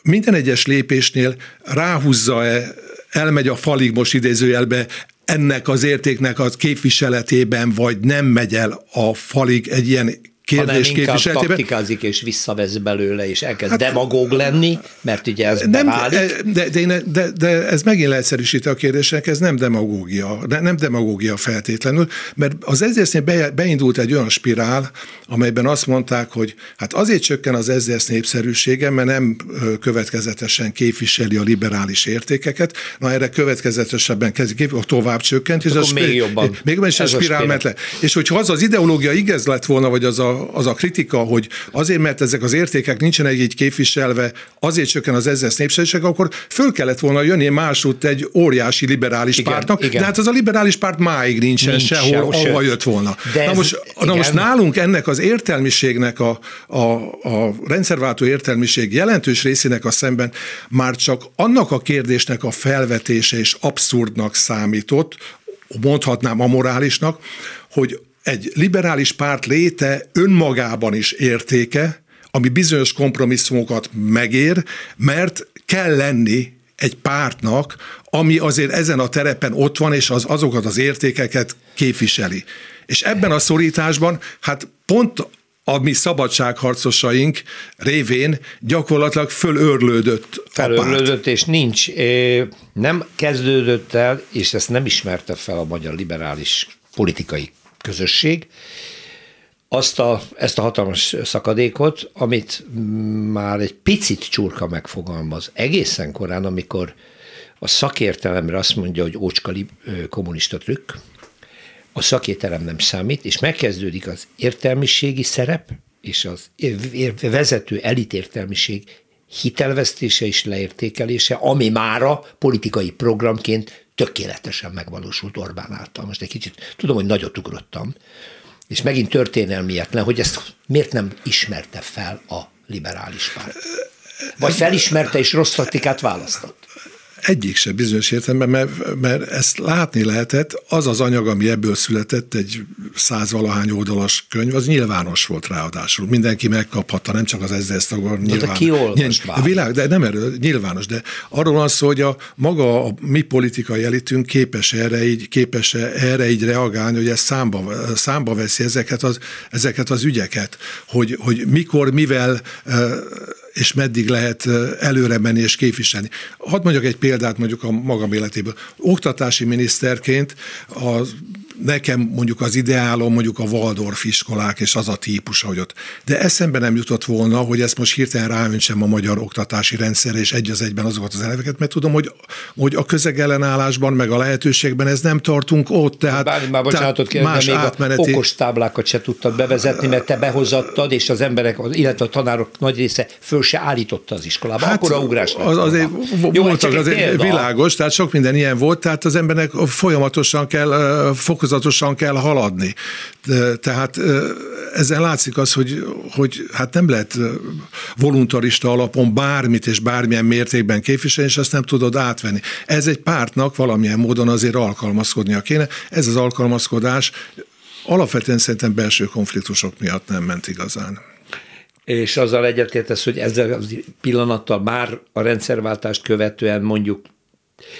minden egyes lépésnél ráhúzza-e, elmegy a falig most idézőjelbe, ennek az értéknek az képviseletében, vagy nem megy el a falig egy ilyen kérdés inkább taktikázik és visszavesz belőle, és elkezd hát, demagóg lenni, mert ugye ez nem, beválik. De, de, de, de, de ez megint leegyszerűsíti a kérdésnek, ez nem demagógia, de nem demagógia feltétlenül, mert az ezért be, beindult egy olyan spirál, amelyben azt mondták, hogy hát azért csökken az ezért népszerűsége, mert nem következetesen képviseli a liberális értékeket, na erre következetesebben kezdik, tovább csökkent, és az még jobban. Még jobban is a spirál ment le. És hogyha az az ideológia igaz lett volna, vagy az a az a kritika, hogy azért, mert ezek az értékek nincsenek így képviselve, azért csökken az ezzel népszerűség, akkor föl kellett volna jönni másút egy óriási liberális igen, pártnak, igen. de hát az a liberális párt máig nincsen Nincs sehol, se, ahova jött volna. De na, most, na most nálunk ennek az értelmiségnek, a, a, a rendszerváltó értelmiség jelentős részének a szemben már csak annak a kérdésnek a felvetése és abszurdnak számított, mondhatnám amorálisnak, hogy egy liberális párt léte önmagában is értéke, ami bizonyos kompromisszumokat megér, mert kell lenni egy pártnak, ami azért ezen a terepen ott van, és az, azokat az értékeket képviseli. És ebben a szorításban, hát pont a mi szabadságharcosaink révén gyakorlatilag fölörlődött Fölörlődött, és nincs, nem kezdődött el, és ezt nem ismerte fel a magyar liberális politikai közösség, azt a, ezt a hatalmas szakadékot, amit már egy picit csurka megfogalmaz egészen korán, amikor a szakértelemre azt mondja, hogy ócska kommunista trükk, a szakértelem nem számít, és megkezdődik az értelmiségi szerep, és az vezető elitértelmiség hitelvesztése és leértékelése, ami mára politikai programként tökéletesen megvalósult Orbán által. Most egy kicsit tudom, hogy nagyot ugrottam, és megint történelmietlen, hogy ezt miért nem ismerte fel a liberális párt. Vagy felismerte és rossz taktikát választott. Egyik se bizonyos értelemben, mert, mert ezt látni lehetett, az az anyag, ami ebből született, egy százvalahány oldalas könyv, az nyilvános volt ráadásul. Mindenki megkaphatta, nem csak az ezzel tagok. Nyilván, de ki nyilván, világ, de nem erről, nyilvános, de arról van szó, hogy a maga a mi politikai elitünk képes erre így, képes erre így reagálni, hogy ez számba, számba veszi ezeket az, ezeket az ügyeket, hogy, hogy mikor, mivel és meddig lehet előre menni és képviselni. Hadd mondjak egy példát mondjuk a magam életéből. Oktatási miniszterként az nekem mondjuk az ideálom mondjuk a Waldorf iskolák és az a típus, hogy ott. De eszembe nem jutott volna, hogy ezt most hirtelen ráöntsem a magyar oktatási rendszerre, és egy az egyben azokat az elveket, mert tudom, hogy, hogy a közegellenállásban, meg a lehetőségben ez nem tartunk ott. Tehát, Bármi már bocsánatot kérem, más de még átmeneti... okos táblákat se tudtad bevezetni, mert te behozattad, és az emberek, illetve a tanárok nagy része föl se állította az iskolába. Hát, Akkor a ugrás az, azért Jó, voltak, azért világos, tehát sok minden ilyen volt, tehát az embernek folyamatosan kell fokozni fokozatosan kell haladni. Tehát ezen látszik az, hogy, hogy hát nem lehet voluntarista alapon bármit és bármilyen mértékben képviselni, és azt nem tudod átvenni. Ez egy pártnak valamilyen módon azért alkalmazkodnia kéne. Ez az alkalmazkodás alapvetően szerintem belső konfliktusok miatt nem ment igazán. És azzal egyetértesz, hogy ezzel a pillanattal már a rendszerváltást követően mondjuk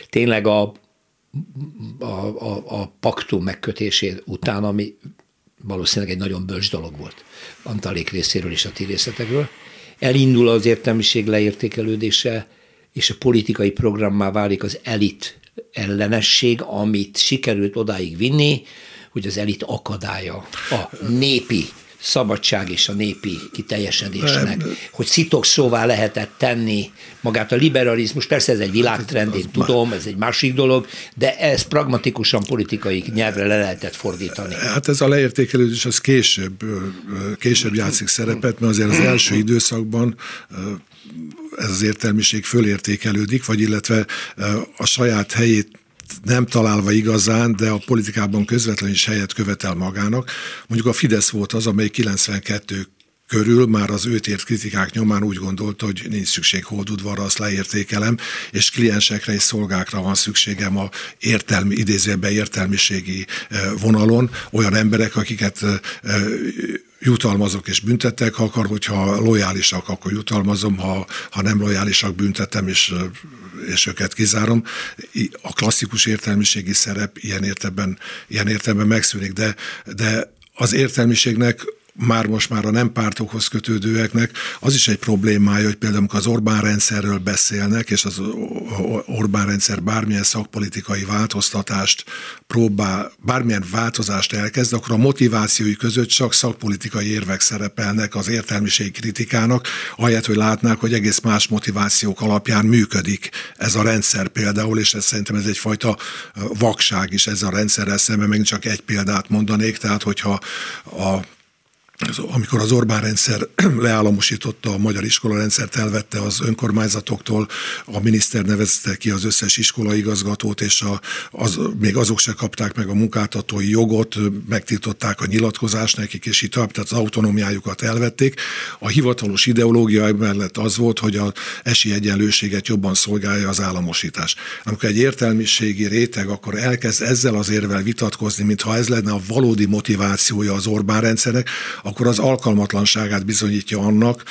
tényleg a a, a, a paktum megkötésé után, ami valószínűleg egy nagyon bölcs dolog volt Antalék részéről és a ti részletekről. Elindul az értelmiség leértékelődése, és a politikai programmá válik az elit ellenesség, amit sikerült odáig vinni, hogy az elit akadálya a népi szabadság és a népi kiteljesedésnek, hogy szitok szóvá lehetett tenni magát a liberalizmus, persze ez egy világtrend, én tudom, ez egy másik dolog, de ez pragmatikusan politikai nyelvre le lehetett fordítani. Hát ez a leértékelődés az később, később játszik szerepet, mert azért az első időszakban ez az értelmiség fölértékelődik, vagy illetve a saját helyét nem találva igazán, de a politikában közvetlenül is helyet követel magának. Mondjuk a Fidesz volt az, amely 92 körül már az őt ért kritikák nyomán úgy gondolta, hogy nincs szükség holdudvarra, azt leértékelem, és kliensekre és szolgákra van szükségem a értelmi, idézőben értelmiségi vonalon, olyan emberek, akiket jutalmazok és büntetek, ha akar, hogyha lojálisak, akkor jutalmazom, ha, ha nem lojálisak, büntetem és, és őket kizárom. A klasszikus értelmiségi szerep ilyen értelemben, ilyen értelemben megszűnik, de, de az értelmiségnek már most már a nem pártokhoz kötődőeknek az is egy problémája, hogy például amikor az Orbán rendszerről beszélnek, és az Orbán rendszer bármilyen szakpolitikai változtatást próbál, bármilyen változást elkezd, akkor a motivációi között csak szakpolitikai érvek szerepelnek az értelmiség kritikának, ahelyett, hogy látnák, hogy egész más motivációk alapján működik ez a rendszer például, és ez szerintem ez egyfajta vakság is ez a rendszerrel szemben, meg csak egy példát mondanék, tehát hogyha a amikor az Orbán rendszer leállamosította a magyar iskola rendszert, elvette az önkormányzatoktól, a miniszter nevezte ki az összes iskolaigazgatót, és a, az, még azok se kapták meg a munkáltatói jogot, megtiltották a nyilatkozást nekik, és így tovább, tehát az autonómiájukat elvették. A hivatalos ideológia mellett az volt, hogy az esélyegyenlőséget jobban szolgálja az államosítás. Amikor egy értelmiségi réteg akkor elkezd ezzel az érvel vitatkozni, mintha ez lenne a valódi motivációja az Orbán rendszernek, akkor az alkalmatlanságát bizonyítja annak,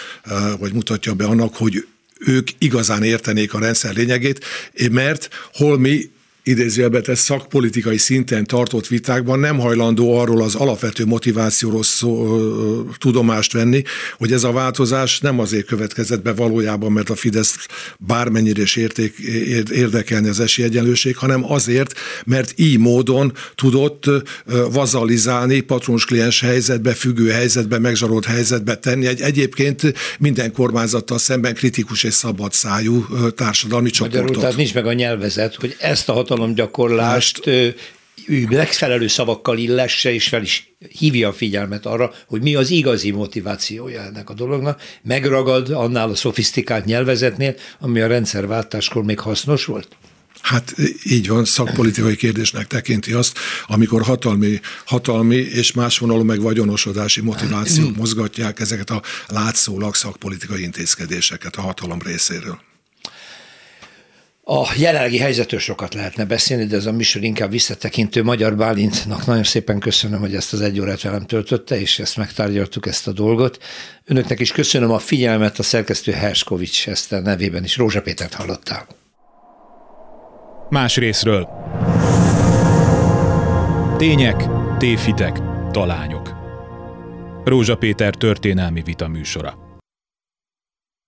vagy mutatja be annak, hogy ők igazán értenék a rendszer lényegét, mert holmi idézőjelbe tesz szakpolitikai szinten tartott vitákban nem hajlandó arról az alapvető motivációról szó, tudomást venni, hogy ez a változás nem azért következett be valójában, mert a Fidesz bármennyire is érték, érdekelni az esélyegyenlőség, hanem azért, mert így módon tudott vazalizálni patronus kliens helyzetbe, függő helyzetbe, megzsarolt helyzetbe tenni egy egyébként minden kormányzattal szemben kritikus és szabad szájú társadalmi csoportot. Magyarul, tehát nincs meg a nyelvezet, hogy ezt a hatalmat hatalomgyakorlást megfelelő szavakkal illesse, és fel is hívja a figyelmet arra, hogy mi az igazi motivációja ennek a dolognak, megragad annál a szofisztikált nyelvezetnél, ami a rendszerváltáskor még hasznos volt? Hát így van, szakpolitikai kérdésnek tekinti azt, amikor hatalmi, hatalmi és más vonalú meg vagyonosodási motivációk mozgatják ezeket a látszólag szakpolitikai intézkedéseket a hatalom részéről. A jelenlegi helyzetről sokat lehetne beszélni, de ez a műsor inkább visszatekintő. Magyar Bálintnak nagyon szépen köszönöm, hogy ezt az egy órát velem töltötte, és ezt megtárgyaltuk, ezt a dolgot. Önöknek is köszönöm a figyelmet, a szerkesztő Herskovics ezt a nevében is. Rózsa Pétert hallottál. Más részről. Tények, tévhitek, talányok. Rózsa Péter történelmi vita műsora.